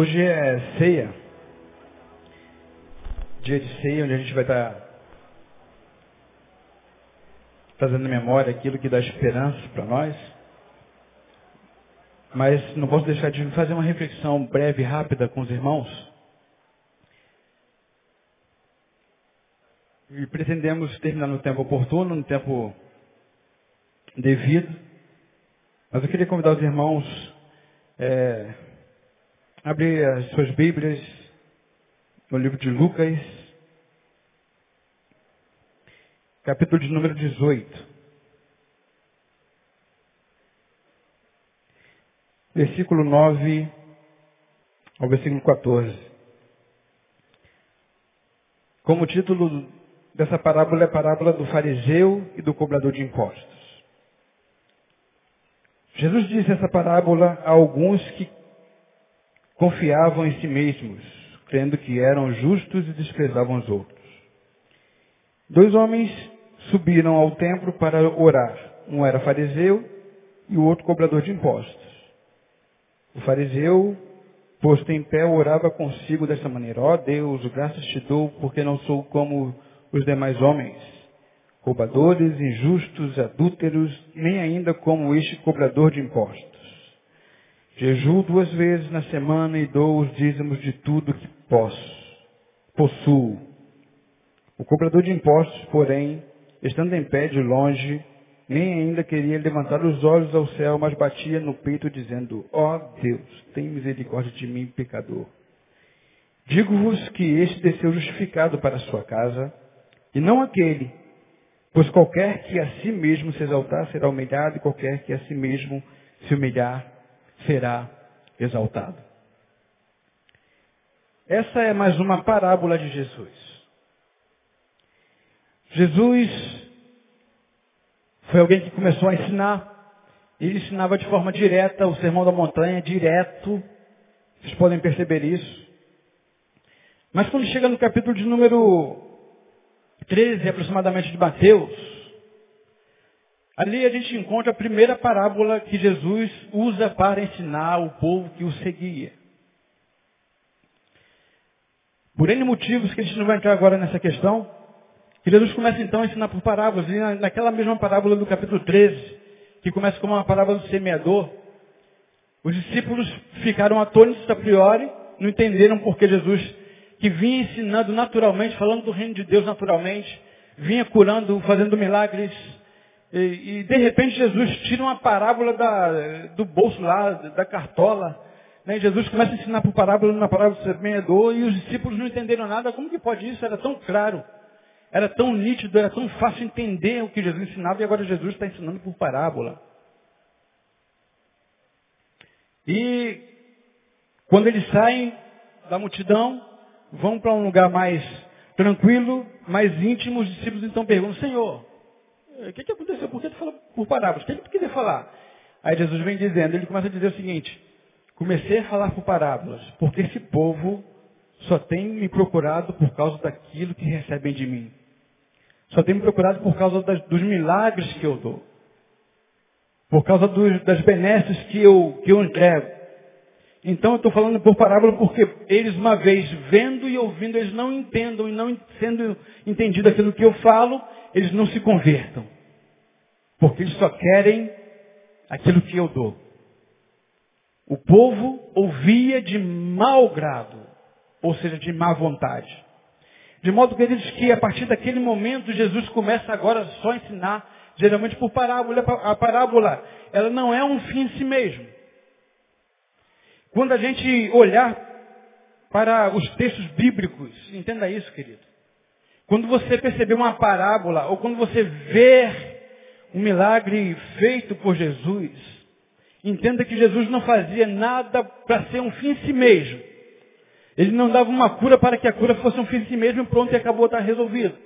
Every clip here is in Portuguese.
Hoje é ceia. Dia de ceia, onde a gente vai estar trazendo à memória aquilo que dá esperança para nós. Mas não posso deixar de fazer uma reflexão breve, rápida com os irmãos. E pretendemos terminar no tempo oportuno, no tempo devido. Mas eu queria convidar os irmãos é, a abrir as suas Bíblias no livro de Lucas, capítulo de número 18. Versículo 9 ao versículo 14. Como título dessa parábola é a parábola do fariseu e do cobrador de impostos. Jesus disse essa parábola a alguns que confiavam em si mesmos, crendo que eram justos e desprezavam os outros. Dois homens subiram ao templo para orar. Um era fariseu e o outro cobrador de impostos. O fariseu, posto em pé, orava consigo desta maneira: Ó oh Deus, graças te dou, porque não sou como os demais homens, roubadores, injustos, adúlteros, nem ainda como este cobrador de impostos. Jejuo duas vezes na semana e dou os dízimos de tudo que posso, possuo. O cobrador de impostos, porém, estando em pé de longe, nem ainda queria levantar os olhos ao céu, mas batia no peito dizendo, ó oh Deus, tem misericórdia de mim, pecador. Digo-vos que este desceu justificado para a sua casa, e não aquele, pois qualquer que a si mesmo se exaltar será humilhado, e qualquer que a si mesmo se humilhar será exaltado. Essa é mais uma parábola de Jesus. Jesus foi alguém que começou a ensinar. Ele ensinava de forma direta, o sermão da montanha, direto. Vocês podem perceber isso. Mas quando chega no capítulo de número 13, aproximadamente, de Mateus, ali a gente encontra a primeira parábola que Jesus usa para ensinar o povo que o seguia. Por N motivos que a gente não vai entrar agora nessa questão, que Jesus começa então a ensinar por parábolas. E naquela mesma parábola do capítulo 13, que começa como uma parábola do semeador, os discípulos ficaram atônitos a priori, não entenderam porque Jesus, que vinha ensinando naturalmente, falando do reino de Deus naturalmente, vinha curando, fazendo milagres, e, e de repente Jesus tira uma parábola da, do bolso lá, da cartola, né? Jesus começa a ensinar por parábola, na parábola do semeador, e os discípulos não entenderam nada. Como que pode isso? Era tão claro. Era tão nítido, era tão fácil entender o que Jesus ensinava e agora Jesus está ensinando por parábola. E quando eles saem da multidão, vão para um lugar mais tranquilo, mais íntimo, os discípulos então perguntam, Senhor, o que, que aconteceu? Por que tu fala por parábolas? O que, que tu queria falar? Aí Jesus vem dizendo, ele começa a dizer o seguinte, comecei a falar por parábolas, porque esse povo só tem me procurado por causa daquilo que recebem de mim. Só tem me procurado por causa das, dos milagres que eu dou. Por causa dos, das benesses que eu, que eu entrego. Então eu estou falando por parábola porque eles, uma vez vendo e ouvindo, eles não entendam e não sendo entendido aquilo que eu falo, eles não se convertam. Porque eles só querem aquilo que eu dou. O povo ouvia de mau grado, ou seja, de má vontade. De modo, queridos, que a partir daquele momento Jesus começa agora só a ensinar, geralmente por parábola. A parábola, ela não é um fim em si mesmo. Quando a gente olhar para os textos bíblicos, entenda isso, querido. Quando você perceber uma parábola, ou quando você ver um milagre feito por Jesus, entenda que Jesus não fazia nada para ser um fim em si mesmo. Ele não dava uma cura para que a cura fosse um fim em si mesmo e pronto, e acabou, está resolvido.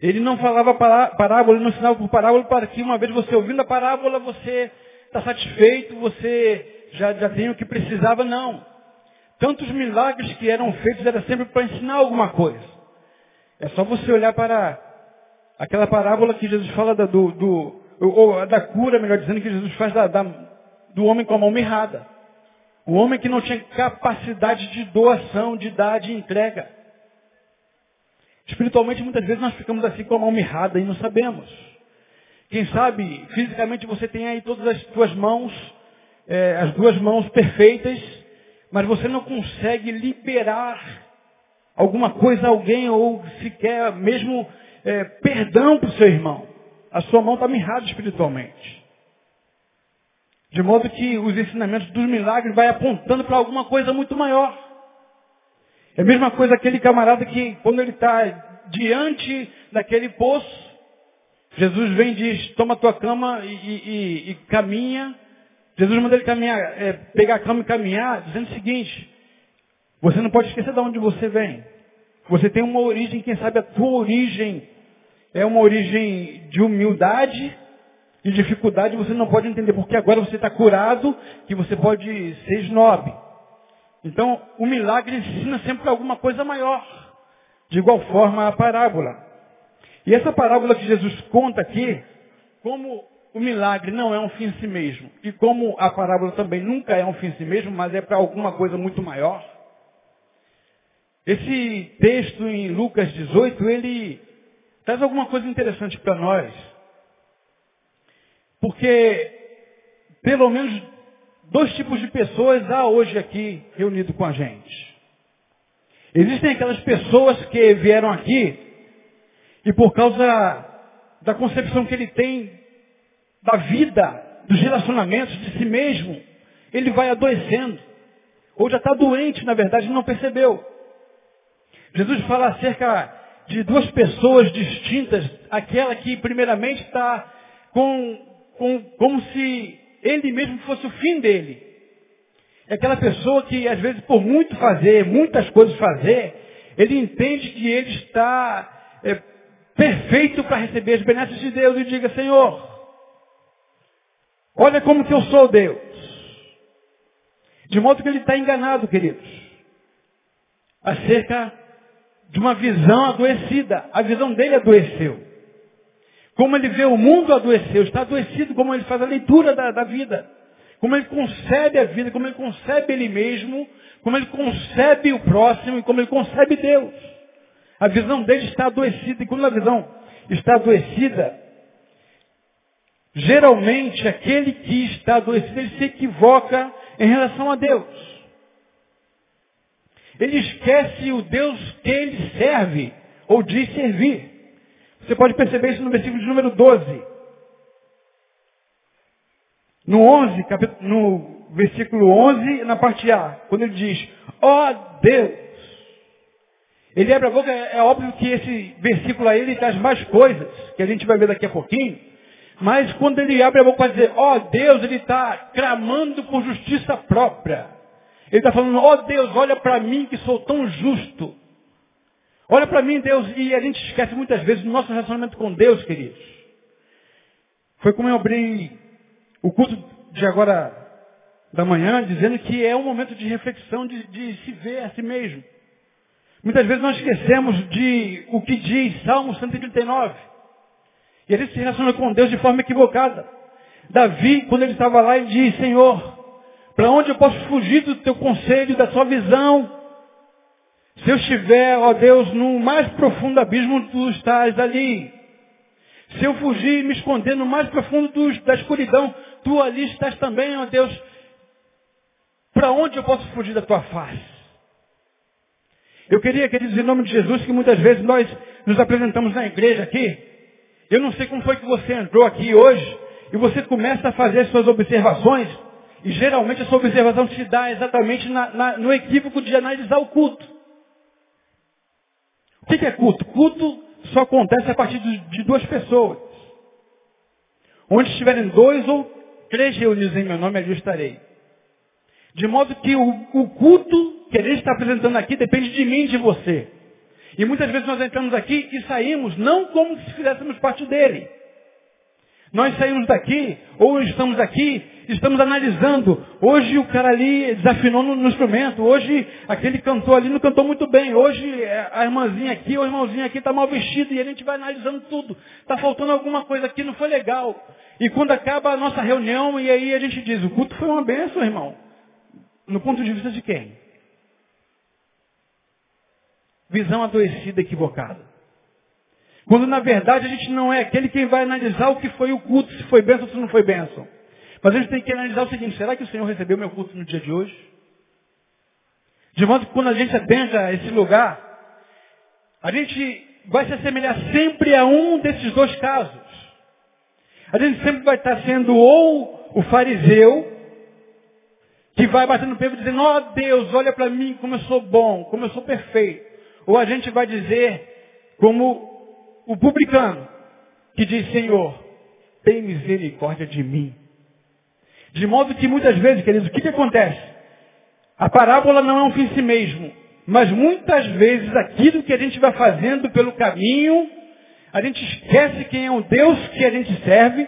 Ele não falava parábola, ele não ensinava por parábola para que uma vez você ouvindo a parábola, você está satisfeito, você já, já tem o que precisava, não. Tantos milagres que eram feitos era sempre para ensinar alguma coisa. É só você olhar para aquela parábola que Jesus fala da, do, do, ou da cura, melhor dizendo, que Jesus faz da, da, do homem com a mão mirrada. O homem que não tinha capacidade de doação, de dar, de entrega. Espiritualmente, muitas vezes nós ficamos assim com a mão mirrada e não sabemos. Quem sabe, fisicamente você tem aí todas as suas mãos, é, as duas mãos perfeitas, mas você não consegue liberar alguma coisa a alguém ou sequer mesmo é, perdão para o seu irmão. A sua mão está mirrada espiritualmente. De modo que os ensinamentos dos milagres vai apontando para alguma coisa muito maior. É a mesma coisa aquele camarada que, quando ele está diante daquele poço, Jesus vem e diz, toma tua cama e, e, e caminha. Jesus manda ele caminhar, é, pegar a cama e caminhar, dizendo o seguinte, você não pode esquecer de onde você vem. Você tem uma origem, quem sabe a tua origem é uma origem de humildade e dificuldade, você não pode entender, porque agora você está curado, que você pode ser snob. Então, o milagre ensina sempre alguma coisa maior. De igual forma, a parábola. E essa parábola que Jesus conta aqui, como o milagre não é um fim em si mesmo, e como a parábola também nunca é um fim em si mesmo, mas é para alguma coisa muito maior, esse texto em Lucas 18, ele traz alguma coisa interessante para nós. Porque, pelo menos, dois tipos de pessoas há hoje aqui reunido com a gente. Existem aquelas pessoas que vieram aqui e por causa da concepção que ele tem da vida, dos relacionamentos, de si mesmo, ele vai adoecendo. Ou já está doente, na verdade, não percebeu. Jesus fala acerca de duas pessoas distintas, aquela que primeiramente está com, com, como se ele mesmo fosse o fim dele. É aquela pessoa que, às vezes, por muito fazer, muitas coisas fazer, ele entende que ele está é, perfeito para receber as benesses de Deus e diga, Senhor, olha como que eu sou Deus. De modo que ele está enganado, queridos, acerca de uma visão adoecida. A visão dele adoeceu. Como ele vê o mundo adoeceu, está adoecido, como ele faz a leitura da, da vida. Como ele concebe a vida, como ele concebe ele mesmo, como ele concebe o próximo e como ele concebe Deus. A visão dele está adoecida. E quando a visão está adoecida, geralmente aquele que está adoecido, ele se equivoca em relação a Deus. Ele esquece o Deus que ele serve, ou diz servir. Você pode perceber isso no versículo de número 12. No 11, no versículo 11, na parte A, quando ele diz, ó oh Deus, ele abre a boca, é, óbvio que esse versículo aí ele traz mais coisas, que a gente vai ver daqui a pouquinho. Mas quando ele abre a boca para dizer, ó oh, Deus, ele está clamando por justiça própria. Ele está falando, ó oh, Deus, olha para mim que sou tão justo. Olha para mim, Deus, e a gente esquece muitas vezes do nosso relacionamento com Deus, queridos. Foi como eu abri o culto de agora da manhã, dizendo que é um momento de reflexão, de, de se ver a si mesmo. Muitas vezes nós esquecemos de o que diz Salmo 139. E ele se relaciona com Deus de forma equivocada. Davi, quando ele estava lá, ele diz, Senhor, para onde eu posso fugir do teu conselho, da sua visão? Se eu estiver, ó Deus, no mais profundo abismo, tu estás ali. Se eu fugir e me esconder no mais profundo do, da escuridão, tu ali estás também, ó Deus. Para onde eu posso fugir da tua face? Eu queria, queridos, em nome de Jesus, que muitas vezes nós nos apresentamos na igreja aqui. Eu não sei como foi que você entrou aqui hoje e você começa a fazer as suas observações e geralmente a sua observação se dá exatamente na, na, no equívoco de analisar o culto. O que é culto? Culto só acontece a partir de, duas pessoas. Onde estiverem dois ou três reunidos em meu nome, ali eu estarei. De modo que o, o culto que ele está apresentando aqui depende de mim e de você. E muitas vezes nós entramos aqui e saímos não como se fizéssemos parte dele. Nós saímos daqui, ou estamos aqui, estamos analisando. Hoje o cara ali desafinou no, no, instrumento. Hoje aquele cantor ali não cantou muito bem. Hoje é, a irmãzinha aqui, o irmãozinho aqui está mal vestido e a gente vai analisando tudo. Está faltando alguma coisa aqui, não foi legal. E quando acaba a nossa reunião, e aí a gente diz, o culto foi uma benção, irmão. no ponto de vista de quem? Visão adoecida, equivocada. Quando na verdade a gente não é aquele quem vai analisar o que foi o culto, se foi bênção ou se não foi bênção. Mas a gente tem que analisar o seguinte, será que o Senhor recebeu meu culto no dia de hoje? De modo que quando a gente adentra esse lugar, a gente vai se assemelhar sempre a um desses dois casos. A gente sempre vai estar sendo ou o fariseu, que vai batendo no peito dizendo, ó oh, Deus, olha para mim como eu sou bom, como eu sou perfeito. Ou a gente vai dizer, como o publicano, que diz, Senhor, tem misericórdia de mim. De modo que muitas vezes, queridos, o que, que acontece? A parábola não é um fim em si mesmo. Mas muitas vezes aquilo que a gente vai fazendo pelo caminho, a gente esquece quem é o Deus que a gente serve,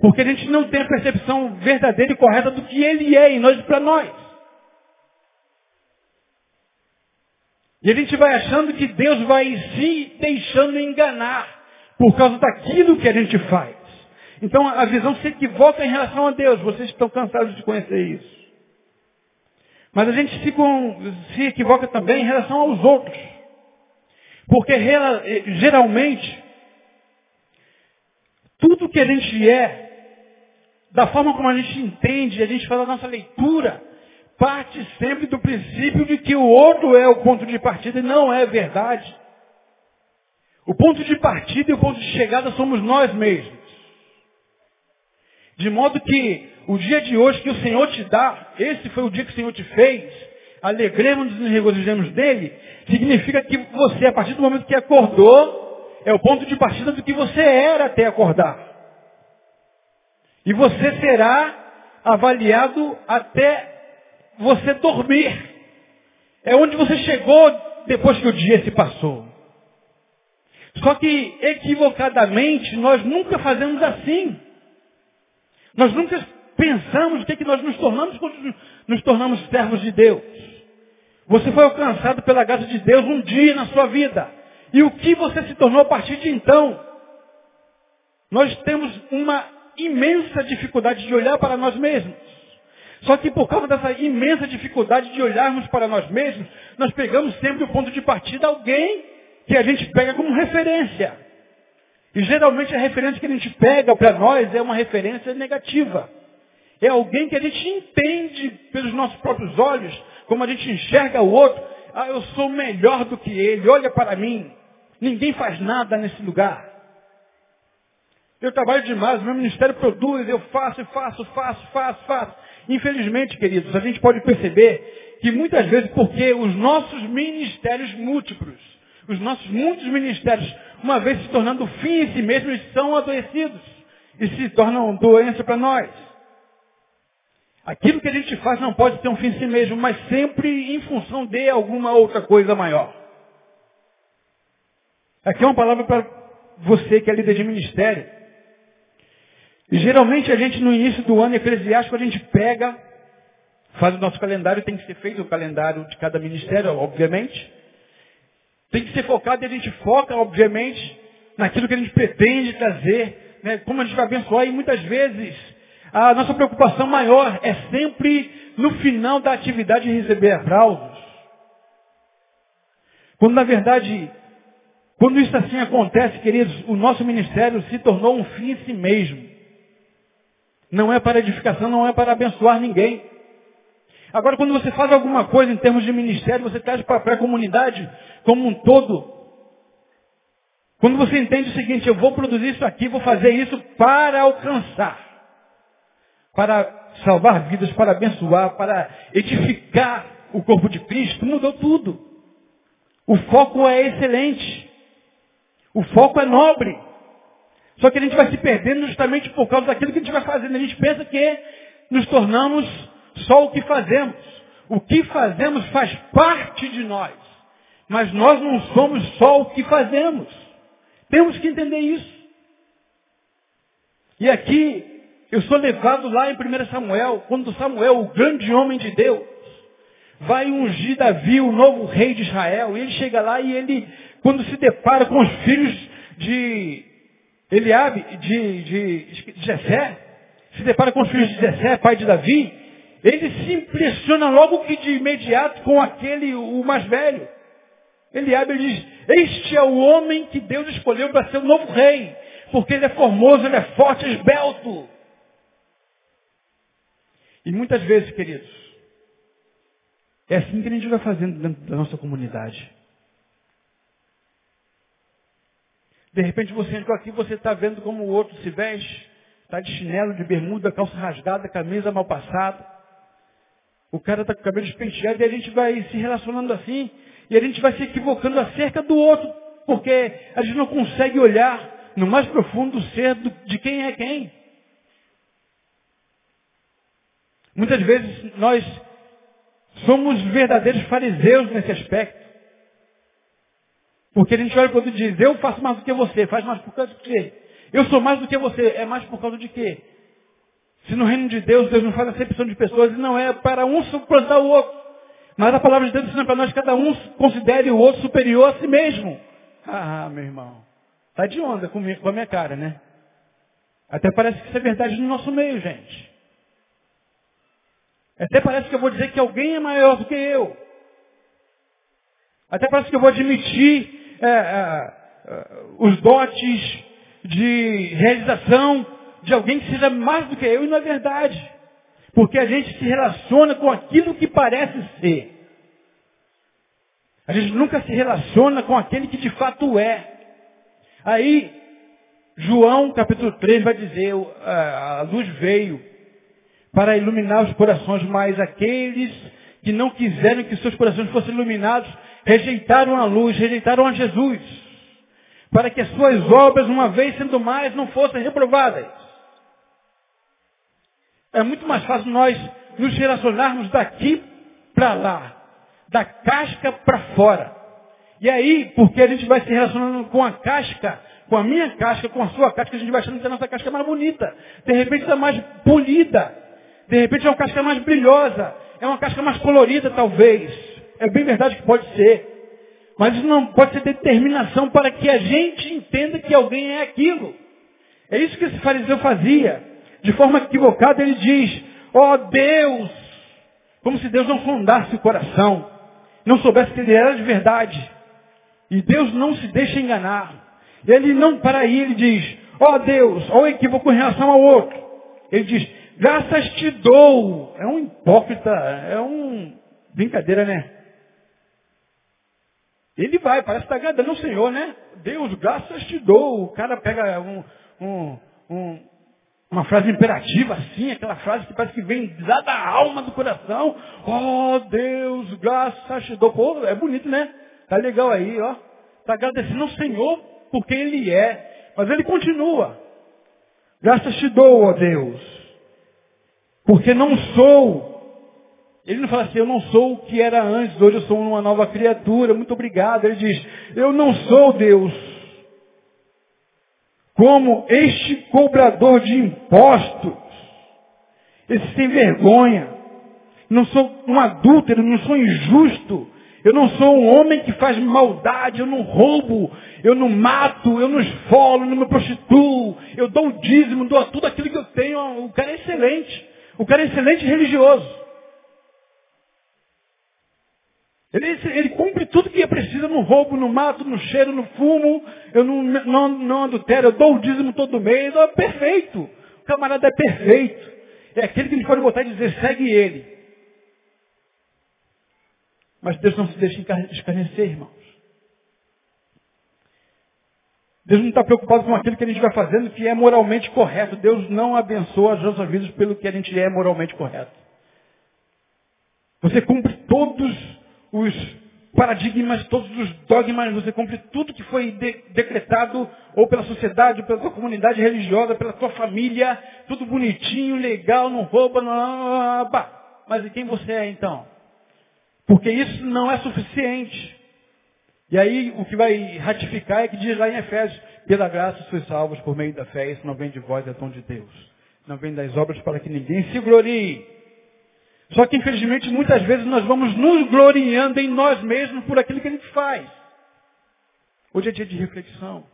porque a gente não tem a percepção verdadeira e correta do que Ele é em nós para nós. E a gente vai achando que Deus vai se deixando enganar por causa daquilo que a gente faz. Então a visão se equivoca em relação a Deus. Vocês estão cansados de conhecer isso. Mas a gente se, se equivoca também em relação aos outros. Porque geralmente, tudo que a gente é, da forma como a gente entende, a gente faz a nossa leitura, parte sempre do princípio de que o outro é o ponto de partida e não é verdade. O ponto de partida e o ponto de chegada somos nós mesmos. De modo que o dia de hoje que o Senhor te dá, esse foi o dia que o Senhor te fez, alegremos-nos e regozijemos dele, significa que você, a partir do momento que acordou, é o ponto de partida do que você era até acordar. E você será avaliado até você dormir. É onde você chegou depois que o dia se passou. Só que, equivocadamente, nós nunca fazemos assim. Nós nunca pensamos o que, é que nós nos tornamos quando nos tornamos servos de Deus. Você foi alcançado pela graça de Deus um dia na sua vida. E o que você se tornou a partir de então? Nós temos uma imensa dificuldade de olhar para nós mesmos. Só que por causa dessa imensa dificuldade de olharmos para nós mesmos, nós pegamos sempre o ponto de partida alguém que a gente pega como referência. E geralmente a referência que a gente pega para nós é uma referência negativa. É alguém que a gente entende pelos nossos próprios olhos, como a gente enxerga o outro. Ah, eu sou melhor do que ele, olha para mim. Ninguém faz nada nesse lugar. Eu trabalho demais, meu ministério produz, eu faço, faço, faço, faço, faço. Infelizmente, queridos, a gente pode perceber que muitas vezes porque os nossos ministérios múltiplos, os nossos muitos ministérios uma vez se tornando fim em si mesmos, são adoecidos e se tornam doença para nós. Aquilo que a gente faz não pode ter um fim em si mesmo, mas sempre em função de alguma outra coisa maior. Aqui é uma palavra para você que é líder de ministério. E geralmente a gente no início do ano eclesiástico a gente pega, faz o nosso calendário, tem que ser feito o calendário de cada ministério, obviamente. Tem que ser focado e a gente foca, obviamente, naquilo que a gente pretende trazer, né? como a gente vai abençoar. E muitas vezes a nossa preocupação maior é sempre no final da atividade receber aplausos. Quando na verdade, quando isso assim acontece, queridos, o nosso ministério se tornou um fim em si mesmo. Não é para edificação, não é para abençoar ninguém. Agora, quando você faz alguma coisa em termos de ministério, você traz para a comunidade como um todo. Quando você entende o seguinte, eu vou produzir isso aqui, vou fazer isso para alcançar, para salvar vidas, para abençoar, para edificar o corpo de Cristo, mudou tudo. O foco é excelente. O foco é nobre. Só que a gente vai se perdendo justamente por causa daquilo que a gente vai fazendo. A gente pensa que nos tornamos só o que fazemos. O que fazemos faz parte de nós. Mas nós não somos só o que fazemos. Temos que entender isso. E aqui, eu sou levado lá em 1 Samuel, quando Samuel, o grande homem de Deus, vai ungir Davi, o novo rei de Israel. E ele chega lá e ele, quando se depara com os filhos de Eliabe, de, de, de Jessé, se depara com os filhos de Jessé, pai de Davi, ele se impressiona logo que de imediato com aquele, o mais velho. Ele abre e diz, este é o homem que Deus escolheu para ser o novo rei. Porque ele é formoso, ele é forte, esbelto. E muitas vezes, queridos, é assim que a gente vai fazendo dentro da nossa comunidade. De repente você entrou aqui, você está vendo como o outro se veste, está de chinelo, de bermuda, calça rasgada, camisa mal passada. O cara está com o cabelo despenteado e a gente vai se relacionando assim, e a gente vai se equivocando acerca do outro, porque a gente não consegue olhar no mais profundo ser do, de quem é quem. Muitas vezes nós somos verdadeiros fariseus nesse aspecto. Porque a gente olha para o outro e diz, eu faço mais do que você, faz mais por causa de quê? Eu sou mais do que você, é mais por causa de quê? Se no reino de Deus, Deus não faz acepção de pessoas, e não é para um suplantar o outro. Mas a palavra de Deus ensina para nós que cada um considere o outro superior a si mesmo. Ah, meu irmão. Tá de onda com a minha cara, né? Até parece que isso é verdade no nosso meio, gente. Até parece que eu vou dizer que alguém é maior do que eu. Até parece que eu vou admitir é, é, é, os dotes de realização de alguém que seja mais do que eu, e não é verdade. Porque a gente se relaciona com aquilo que parece ser. A gente nunca se relaciona com aquele que de fato é. Aí, João capítulo 3 vai dizer, a luz veio para iluminar os corações, mas aqueles que não quiseram que seus corações fossem iluminados, rejeitaram a luz, rejeitaram a Jesus, para que as suas obras, uma vez sendo mais, não fossem reprovadas. É muito mais fácil nós nos relacionarmos daqui para lá, da casca para fora. E aí, porque a gente vai se relacionando com a casca, com a minha casca, com a sua casca, a gente vai achando que a nossa casca é mais bonita. De repente está mais polida. De repente é uma casca mais brilhosa. É uma casca mais colorida, talvez. É bem verdade que pode ser. Mas isso não pode ser determinação para que a gente entenda que alguém é aquilo. É isso que esse fariseu fazia. De forma equivocada ele diz, ó oh, Deus, como se Deus não fundasse o coração, não soubesse que ele era de verdade. E Deus não se deixa enganar. Ele não para aí, ele diz, ó oh, Deus, ó o equívoco em relação ao outro. Ele diz, graças te dou. É um hipócrita, é um brincadeira, né? Ele vai, parece que está agradando o Senhor, né? Deus, graças te dou. O cara pega um, um, um, uma frase imperativa assim, aquela frase que parece que vem lá da alma do coração. Oh Deus, graças te dou. Pô, é bonito, né? Tá legal aí, ó. Tá agradecendo ao Senhor por quem Ele é. Mas ele continua. Graças te dou, ó Deus. Porque não sou ele não fala assim, eu não sou o que era antes, hoje eu sou uma nova criatura, muito obrigado. Ele diz, eu não sou Deus. Como este cobrador de impostos, esse sem vergonha. Não sou um adúltero, não sou injusto. Eu não sou um homem que faz maldade, eu não roubo, eu não mato, eu não esfolo, eu não me prostituo, eu dou o dízimo, dou tudo aquilo que eu tenho. O cara é excelente. O cara é excelente religioso. Ele, ele cumpre tudo que é preciso no roubo, no mato, no cheiro, no fumo. Eu não, não, não adultero, eu dou o dízimo todo mês. É perfeito. O camarada é perfeito. É aquele que a gente pode botar e dizer, segue ele. Mas Deus não se deixa escarnecer, irmãos. Deus não está preocupado com aquilo que a gente vai fazendo que é moralmente correto. Deus não abençoa as nossas vidas pelo que a gente é moralmente correto. Você cumpre todos os paradigmas, todos os dogmas, você cumpre tudo que foi de, decretado ou pela sociedade, ou pela tua comunidade religiosa, pela tua família, tudo bonitinho, legal, não rouba, não... Mas e quem você é então? Porque isso não é suficiente. E aí o que vai ratificar é que diz lá em Efésios, pela graça sois salvos por meio da fé, isso não vem de vós, é dom de Deus. Não vem das obras para que ninguém se glorie. Só que, infelizmente, muitas vezes nós vamos nos gloriando em nós mesmos por aquilo que a gente faz. Hoje é dia de reflexão.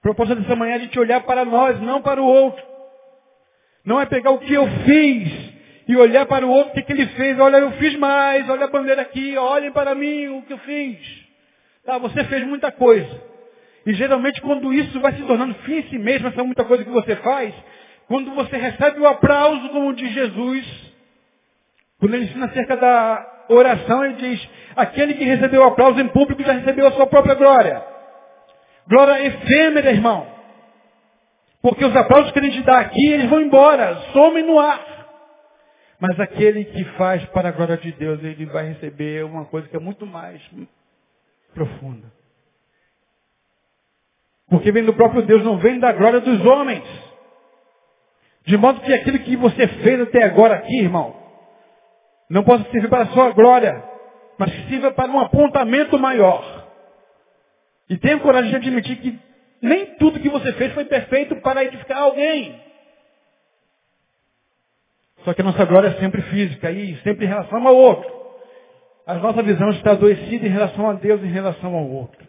Proposta dessa manhã é a gente olhar para nós, não para o outro. Não é pegar o que eu fiz e olhar para o outro, o que, que ele fez? Olha, eu fiz mais, olha a bandeira aqui, olhem para mim o que eu fiz. Tá, você fez muita coisa. E geralmente quando isso vai se tornando fim em si mesmo, essa muita coisa que você faz, quando você recebe o aplauso, como diz Jesus, quando ele ensina acerca da oração, ele diz, aquele que recebeu o aplauso em público já recebeu a sua própria glória. Glória efêmera, irmão. Porque os aplausos que a gente dá aqui, eles vão embora, somem no ar. Mas aquele que faz para a glória de Deus, ele vai receber uma coisa que é muito mais profunda. Porque vem do próprio Deus, não vem da glória dos homens. De modo que aquilo que você fez até agora aqui, irmão, não possa servir para a sua glória, mas sirva para um apontamento maior. E tenha coragem de admitir que nem tudo que você fez foi perfeito para edificar alguém. Só que a nossa glória é sempre física e sempre em relação ao outro. A nossa visão está adoecida em relação a Deus em relação ao outro.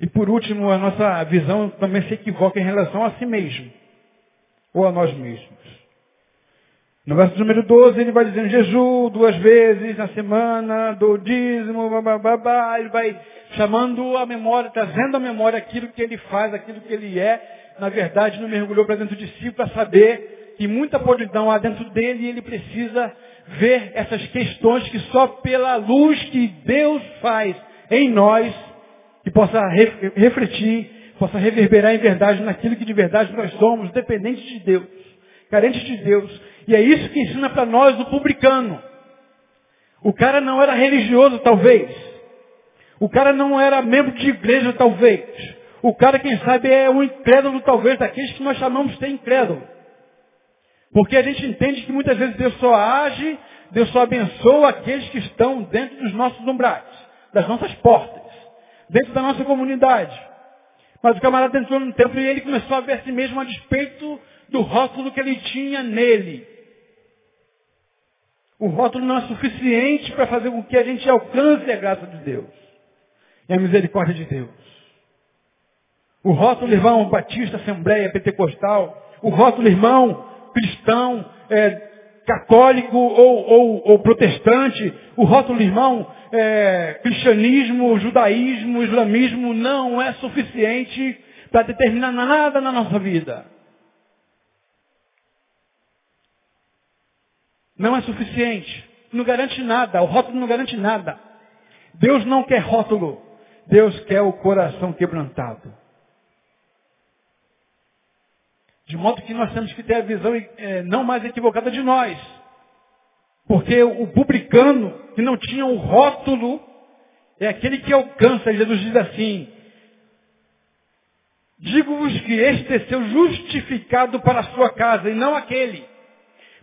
E por último, a nossa visão também se equivoca em relação a si mesmo, ou a nós mesmos. No verso número 12, ele vai dizendo jejum duas vezes na semana, do dízimo, babá, ele vai chamando a memória, trazendo à memória aquilo que ele faz, aquilo que ele é. Na verdade, não mergulhou para dentro de si para saber que muita podridão há dentro dele e ele precisa ver essas questões que só pela luz que Deus faz em nós que possa refletir, possa reverberar em verdade naquilo que de verdade nós somos, dependentes de Deus, carentes de Deus. E é isso que ensina para nós o publicano. O cara não era religioso, talvez. O cara não era membro de igreja, talvez. O cara, quem sabe, é um incrédulo, talvez, daqueles que nós chamamos de incrédulo. Porque a gente entende que muitas vezes Deus só age, Deus só abençoa aqueles que estão dentro dos nossos umbrais, das nossas portas dentro da nossa comunidade. Mas o camarada entrou no templo e ele começou a ver a si mesmo a despeito do rótulo que ele tinha nele. O rótulo não é suficiente para fazer com que a gente alcance a graça de Deus e a misericórdia de Deus. O rótulo irmão batista, assembleia, pentecostal, o rótulo irmão cristão, é, católico ou, ou, ou, protestante, o rótulo irmão é, cristianismo, judaísmo, islamismo não é suficiente para determinar nada na nossa vida. Não é suficiente. Não garante nada. O rótulo não garante nada. Deus não quer rótulo. Deus quer o coração quebrantado. De modo que nós temos que ter a visão é, não mais equivocada de nós. Porque o publicano que não tinha o rótulo é aquele que alcança. Jesus diz assim, Digo-vos que este desceu justificado para a sua casa e não aquele.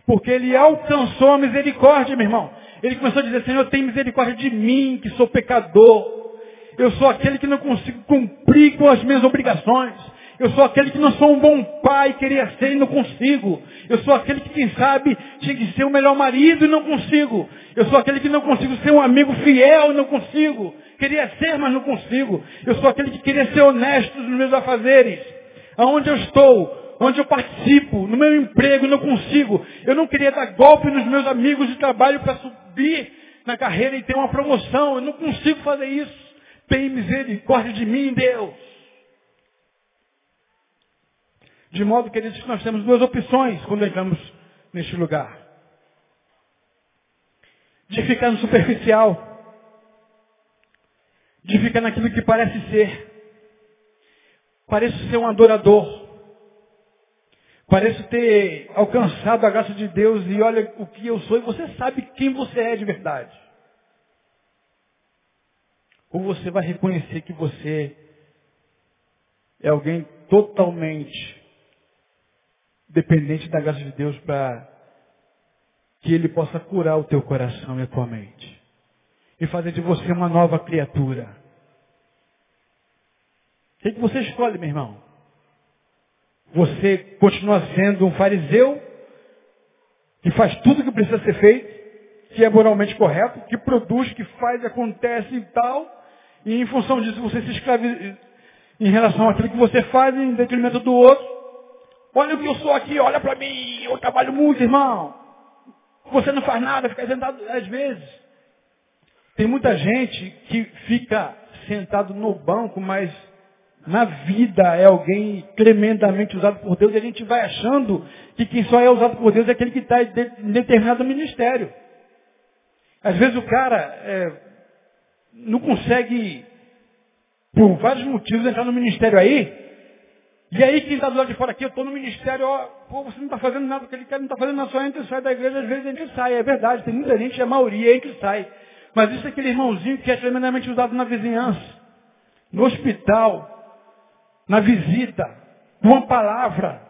Porque ele alcançou a misericórdia, meu irmão. Ele começou a dizer, Senhor, tem misericórdia de mim, que sou pecador. Eu sou aquele que não consigo cumprir com as minhas obrigações. Eu sou aquele que não sou um bom pai, queria ser e não consigo. Eu sou aquele que, quem sabe, tinha que ser o melhor marido e não consigo. Eu sou aquele que não consigo ser um amigo fiel e não consigo. Queria ser, mas não consigo. Eu sou aquele que queria ser honesto nos meus afazeres. Aonde eu estou, onde eu participo, no meu emprego, não consigo. Eu não queria dar golpe nos meus amigos de trabalho para subir na carreira e ter uma promoção. Eu não consigo fazer isso. Tem misericórdia de mim, Deus. De modo, queridos, que nós temos duas opções quando entramos neste lugar. De ficar no superficial. De ficar naquilo que parece ser. Pareço ser um adorador. Pareço ter alcançado a graça de Deus e olha o que eu sou e você sabe quem você é de verdade. Ou você vai reconhecer que você é alguém totalmente dependente da graça de Deus para que Ele possa curar o teu coração e a tua mente. E fazer de você uma nova criatura. O que, que você escolhe, meu irmão? Você continua sendo um fariseu que faz tudo o que precisa ser feito, que é moralmente correto, que produz, que faz, acontece e tal, e em função disso você se escraviza em relação àquilo que você faz em detrimento do outro, Olha o que eu sou aqui, olha para mim, eu trabalho muito, irmão. Você não faz nada, fica sentado às vezes. Tem muita gente que fica sentado no banco, mas na vida é alguém tremendamente usado por Deus e a gente vai achando que quem só é usado por Deus é aquele que está em determinado ministério. Às vezes o cara é, não consegue, por vários motivos, entrar no ministério aí, e aí quem está do lado de fora aqui, eu estou no ministério, ó, pô, você não está fazendo nada, porque ele quer, não está fazendo nada, só entra e sai da igreja, às vezes a gente sai, é verdade, tem muita gente, a maioria entra e sai. Mas isso é aquele irmãozinho que é tremendamente usado na vizinhança, no hospital, na visita, numa palavra,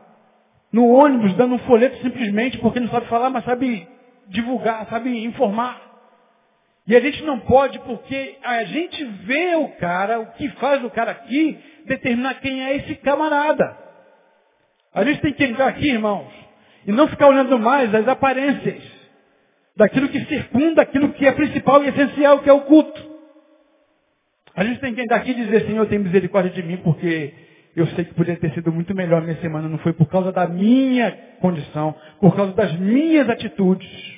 no ônibus, dando um folheto simplesmente porque não sabe falar, mas sabe divulgar, sabe informar. E a gente não pode, porque a gente vê o cara, o que faz o cara aqui, determinar quem é esse camarada. A gente tem que entrar aqui, irmãos, e não ficar olhando mais as aparências daquilo que circunda aquilo que é principal e essencial, que é o culto. A gente tem que entrar aqui e dizer, Senhor, tem misericórdia de mim, porque eu sei que poderia ter sido muito melhor minha semana, não foi por causa da minha condição, por causa das minhas atitudes.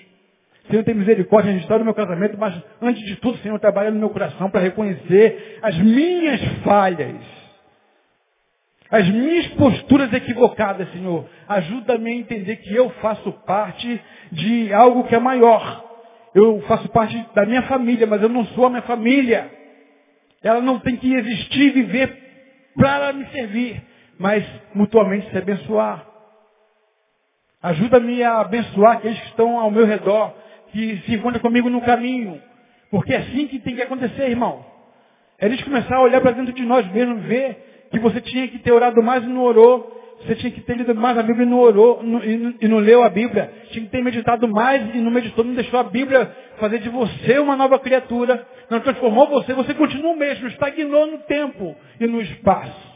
Senhor, tem misericórdia história do meu casamento, mas antes de tudo, Senhor, trabalha no meu coração para reconhecer as minhas falhas. As minhas posturas equivocadas, Senhor. Ajuda-me a entender que eu faço parte de algo que é maior. Eu faço parte da minha família, mas eu não sou a minha família. Ela não tem que existir e viver para me servir, mas mutuamente se abençoar. Ajuda-me a abençoar aqueles que estão ao meu redor, que se encontram comigo no caminho. Porque é assim que tem que acontecer, irmão. É a gente começar a olhar para dentro de nós mesmos, ver que você tinha que ter orado mais e não orou. Você tinha que ter lido mais a Bíblia e não orou, e não leu a Bíblia. Tinha que ter meditado mais e não meditou, não deixou a Bíblia fazer de você uma nova criatura. Não transformou você, você continua o mesmo, estagnou no tempo e no espaço.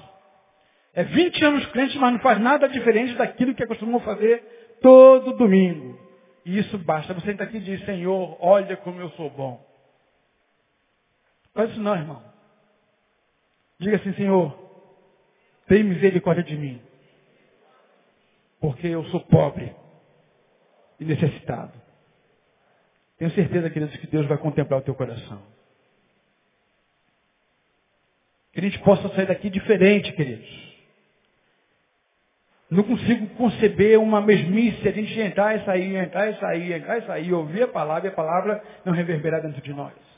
É 20 anos crente, mas não faz nada diferente daquilo que acostumou fazer todo domingo. E isso basta. Você está aqui e diz, Senhor, olha como eu sou bom. Faz isso não, irmão. Diga assim, Senhor, tem misericórdia de mim porque eu sou pobre e necessitado. Tenho certeza, queridos, que Deus vai contemplar o teu coração. Que a gente possa sair daqui diferente, queridos. Não consigo conceber uma mesmice, a gente entrar e sair, entrar e sair, entrar e sair, ouvir a palavra e a palavra não reverberar dentro de nós.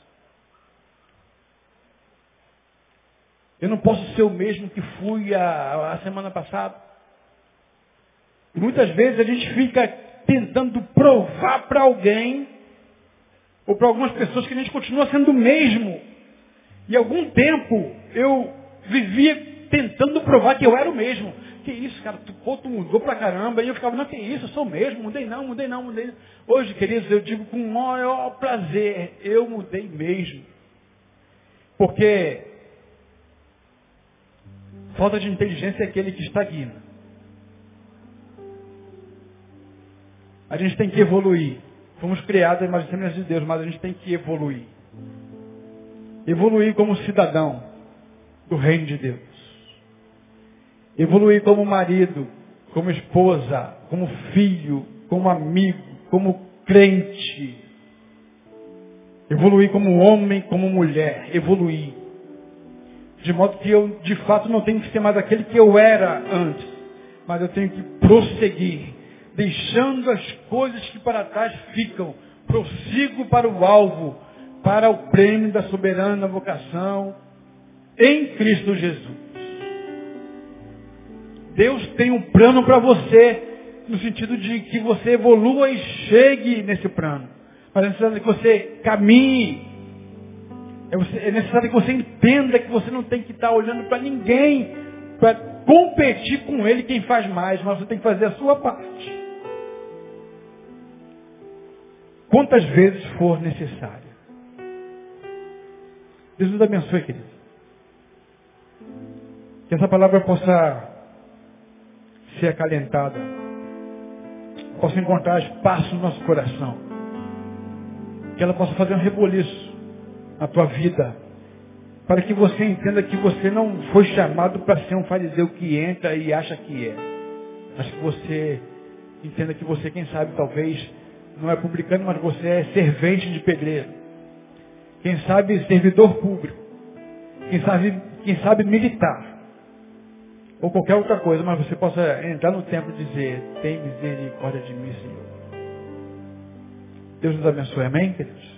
Eu não posso ser o mesmo que fui a, a semana passada. E muitas vezes a gente fica tentando provar para alguém, ou para algumas pessoas, que a gente continua sendo o mesmo. E algum tempo eu vivia tentando provar que eu era o mesmo. Que isso, cara, tu, pô, tu mudou pra caramba. E eu ficava, não, que isso, eu sou o mesmo, mudei não, mudei não, mudei. Hoje, queridos, eu digo com maior prazer, eu mudei mesmo. Porque falta de inteligência é aquele que estagna. A gente tem que evoluir. Fomos criados à imagem de Deus, mas a gente tem que evoluir. Evoluir como cidadão do reino de Deus. Evoluir como marido, como esposa, como filho, como amigo, como crente. Evoluir como homem, como mulher. Evoluir. De modo que eu, de fato, não tenho que ser mais aquele que eu era antes. Mas eu tenho que prosseguir deixando as coisas que para trás ficam, prossigo para o alvo, para o prêmio da soberana vocação em Cristo Jesus. Deus tem um plano para você, no sentido de que você evolua e chegue nesse plano. Mas é necessário que você caminhe. É, é necessário que você entenda que você não tem que estar olhando para ninguém para competir com ele quem faz mais, mas você tem que fazer a sua parte quantas vezes for necessária. Deus nos abençoe, querido. Que essa palavra possa ser acalentada, possa encontrar espaço no nosso coração. Que ela possa fazer um reboliço na tua vida. Para que você entenda que você não foi chamado para ser um fariseu que entra e acha que é. mas que você entenda que você, quem sabe, talvez não é publicano, mas você é servente de pedreiro. Quem sabe servidor público. Quem sabe, quem sabe militar. Ou qualquer outra coisa, mas você possa entrar no templo e dizer, tem misericórdia de mim, Senhor. Deus nos abençoe, amém, queridos?